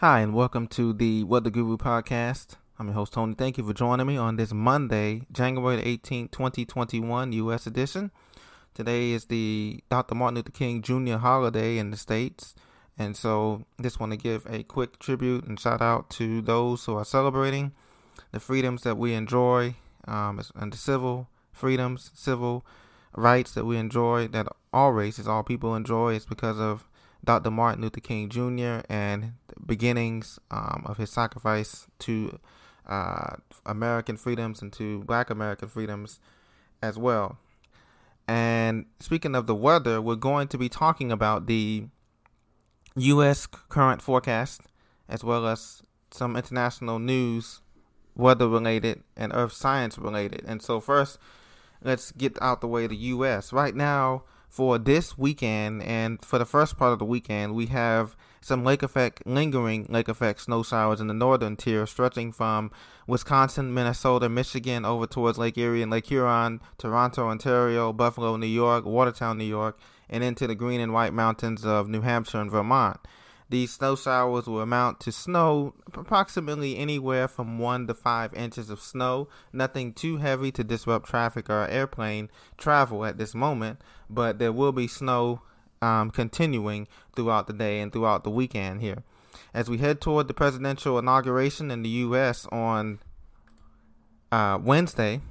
Hi, and welcome to the Weather Guru podcast. I'm your host, Tony. Thank you for joining me on this Monday, January 18th, 2021, U.S. edition. Today is the Dr. Martin Luther King Jr. holiday in the States. And so, just want to give a quick tribute and shout out to those who are celebrating the freedoms that we enjoy um, and the civil freedoms, civil rights that we enjoy, that all races, all people enjoy. It's because of Dr. Martin Luther King Jr. and the beginnings um, of his sacrifice to uh, American freedoms and to Black American freedoms as well. And speaking of the weather, we're going to be talking about the U.S. current forecast as well as some international news, weather related and earth science related. And so, first, let's get out the way the U.S. Right now, for this weekend and for the first part of the weekend, we have some lake effect, lingering lake effect snow showers in the northern tier, stretching from Wisconsin, Minnesota, Michigan over towards Lake Erie and Lake Huron, Toronto, Ontario, Buffalo, New York, Watertown, New York, and into the green and white mountains of New Hampshire and Vermont. These snow showers will amount to snow approximately anywhere from 1 to 5 inches of snow. Nothing too heavy to disrupt traffic or airplane travel at this moment, but there will be snow um, continuing throughout the day and throughout the weekend here. As we head toward the presidential inauguration in the U.S. on uh, Wednesday,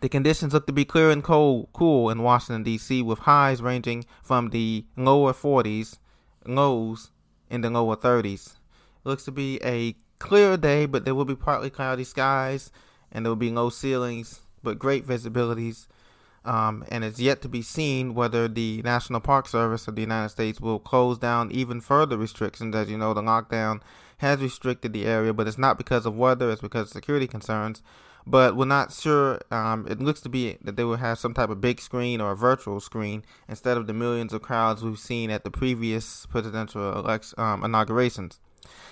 the conditions look to be clear and cold, cool in Washington, D.C., with highs ranging from the lower 40s lows in the lower 30s. Looks to be a clear day, but there will be partly cloudy skies and there will be low ceilings, but great visibilities. Um, and it's yet to be seen whether the National Park Service of the United States will close down even further restrictions. As you know, the lockdown has restricted the area, but it's not because of weather, it's because of security concerns but we're not sure. Um, it looks to be that they will have some type of big screen or a virtual screen instead of the millions of crowds we've seen at the previous presidential election, um, inaugurations.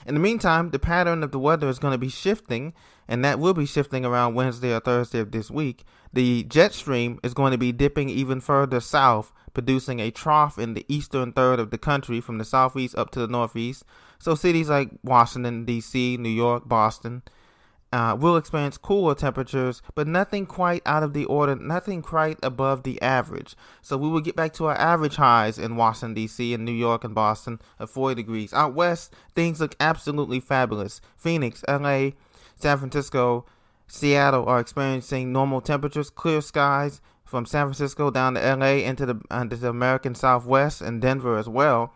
In the meantime, the pattern of the weather is going to be shifting, and that will be shifting around Wednesday or Thursday of this week. The jet stream is going to be dipping even further south, producing a trough in the eastern third of the country from the southeast up to the northeast. So cities like Washington, D.C., New York, Boston, uh, will experience cooler temperatures, but nothing quite out of the order, nothing quite above the average. So we will get back to our average highs in Washington, D.C., and New York and Boston of 40 degrees. Out west, things look absolutely fabulous. Phoenix, L.A., San Francisco, Seattle are experiencing normal temperatures, clear skies from San Francisco down to LA into the, into the American Southwest and Denver as well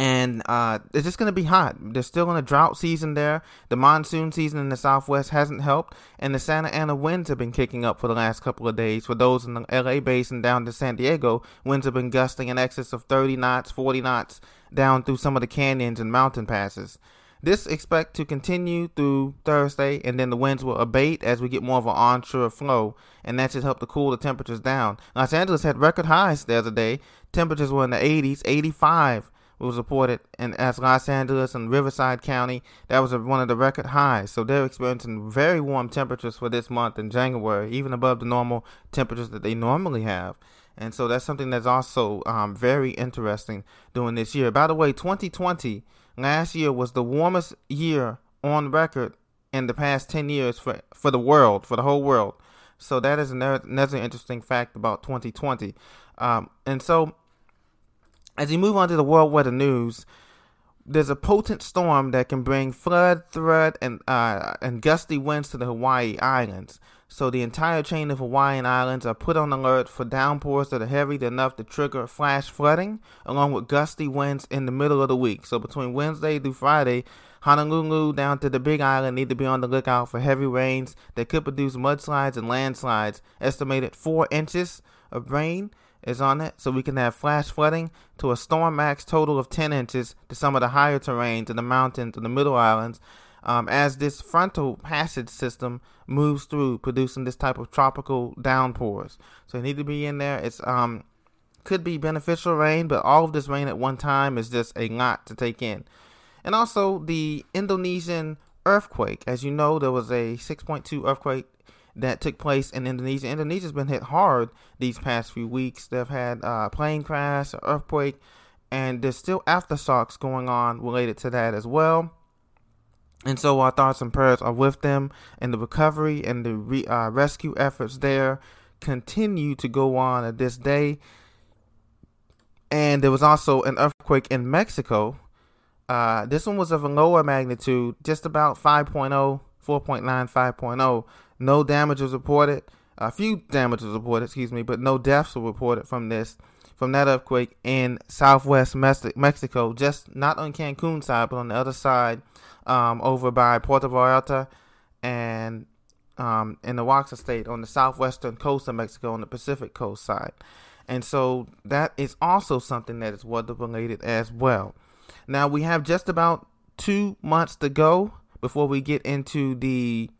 and uh, it's just going to be hot. They're still in a drought season there. The monsoon season in the southwest hasn't helped, and the Santa Ana winds have been kicking up for the last couple of days. For those in the LA basin down to San Diego, winds have been gusting in excess of 30 knots, 40 knots down through some of the canyons and mountain passes. This expect to continue through Thursday, and then the winds will abate as we get more of an onshore flow, and that should help to cool the temperatures down. Los Angeles had record highs the other day. Temperatures were in the 80s, 85 was reported in as Los Angeles and Riverside County. That was a, one of the record highs. So they're experiencing very warm temperatures for this month in January, even above the normal temperatures that they normally have. And so that's something that's also um, very interesting during this year. By the way, 2020 last year was the warmest year on record in the past 10 years for, for the world, for the whole world. So that is another, another interesting fact about 2020. Um, and so as you move on to the world weather news, there's a potent storm that can bring flood, threat, and uh, and gusty winds to the Hawaii Islands. So the entire chain of Hawaiian islands are put on alert for downpours that are heavy enough to trigger flash flooding, along with gusty winds in the middle of the week. So between Wednesday through Friday, Honolulu down to the Big Island need to be on the lookout for heavy rains that could produce mudslides and landslides. Estimated four inches of rain is on it, so we can have flash flooding to a storm max total of 10 inches to some of the higher terrains in the mountains and the middle islands. Um, as this frontal passage system moves through, producing this type of tropical downpours. So you need to be in there. It's um could be beneficial rain, but all of this rain at one time is just a lot to take in. And also the Indonesian earthquake. As you know, there was a 6.2 earthquake that took place in Indonesia. Indonesia's been hit hard these past few weeks. They've had uh, plane crash, earthquake, and there's still aftershocks going on related to that as well. And so our thoughts and prayers are with them, and the recovery and the re, uh, rescue efforts there continue to go on at this day. And there was also an earthquake in Mexico. Uh, this one was of a lower magnitude, just about 5.0, 4.9, 5.0. No damage was reported. A few damages reported, excuse me, but no deaths were reported from this, from that earthquake in southwest Mexico, just not on Cancun side, but on the other side, um, over by Puerto Vallarta and um, in the Oaxaca state on the southwestern coast of Mexico on the Pacific coast side. And so that is also something that is weather related as well. Now we have just about two months to go before we get into the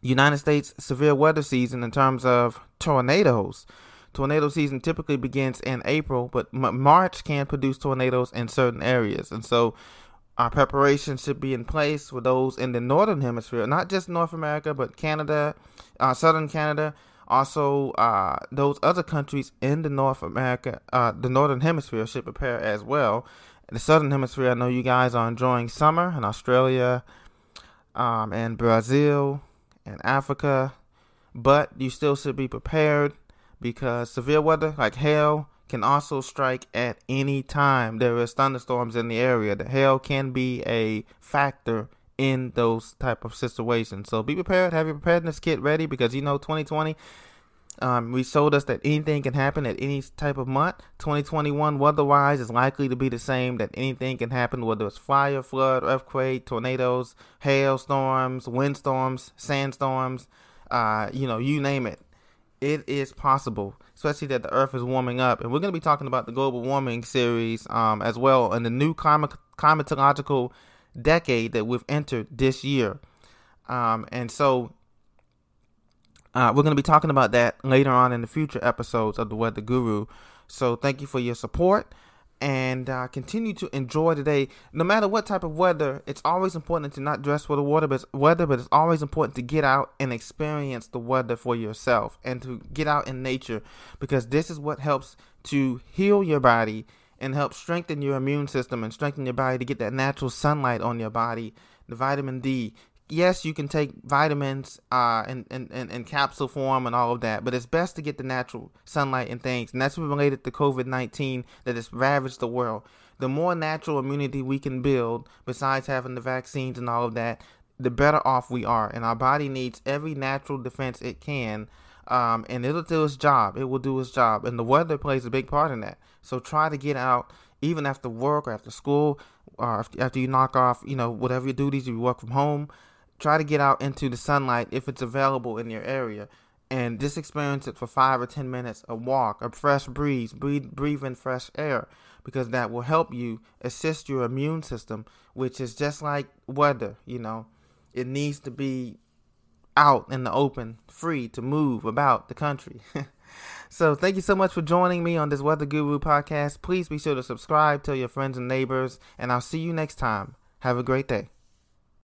United States severe weather season in terms of tornadoes. Tornado season typically begins in April, but March can produce tornadoes in certain areas. And so our preparation should be in place for those in the northern hemisphere, not just North America, but Canada, uh, southern Canada, also uh, those other countries in the North America, uh, the northern hemisphere should prepare as well. The southern hemisphere, I know you guys are enjoying summer in Australia um, and Brazil and Africa, but you still should be prepared because severe weather like hail can also strike at any time there is thunderstorms in the area. The hail can be a factor in those type of situations. So be prepared, have your preparedness kit ready because you know 2020 um, we showed us that anything can happen at any type of month. 2021 weather-wise is likely to be the same. That anything can happen, whether it's fire, flood, earthquake, tornadoes, hailstorms, windstorms, sandstorms, uh, you know, you name it. It is possible especially that the Earth is warming up. And we're going to be talking about the global warming series um, as well in the new climate, climatological decade that we've entered this year. Um, and so uh, we're going to be talking about that later on in the future episodes of the Weather Guru. So thank you for your support and uh, continue to enjoy today. No matter what type of weather, it's always important to not dress for the water, but weather. But it's always important to get out and experience the weather for yourself, and to get out in nature, because this is what helps to heal your body and help strengthen your immune system and strengthen your body to get that natural sunlight on your body, the vitamin D, yes, you can take vitamins uh, in, in, in, capsule form and all of that, but it's best to get the natural sunlight and things. And that's related to COVID 19 that has ravaged the world. The more natural immunity we can build, besides having the vaccines and all of that, the better off we are. And our body needs every natural defense it can. Um, and it'll do its job. It will do its job. And the weather plays a big part in that. So try to get out, even after work or after school, or after you knock off, you know, whatever your duties, if you work from home try to get out into the sunlight if it's available in your area. And just experience it for five or ten minutes a walk a fresh breeze breathe, breathe in fresh air because that will help you assist your immune system which is just like weather you know. It needs to be out in the open free to move about the country. So thank you so much for joining me on this weather guru podcast. Please be sure to subscribe tell your friends and neighbors and i'll see you next time. Have a great day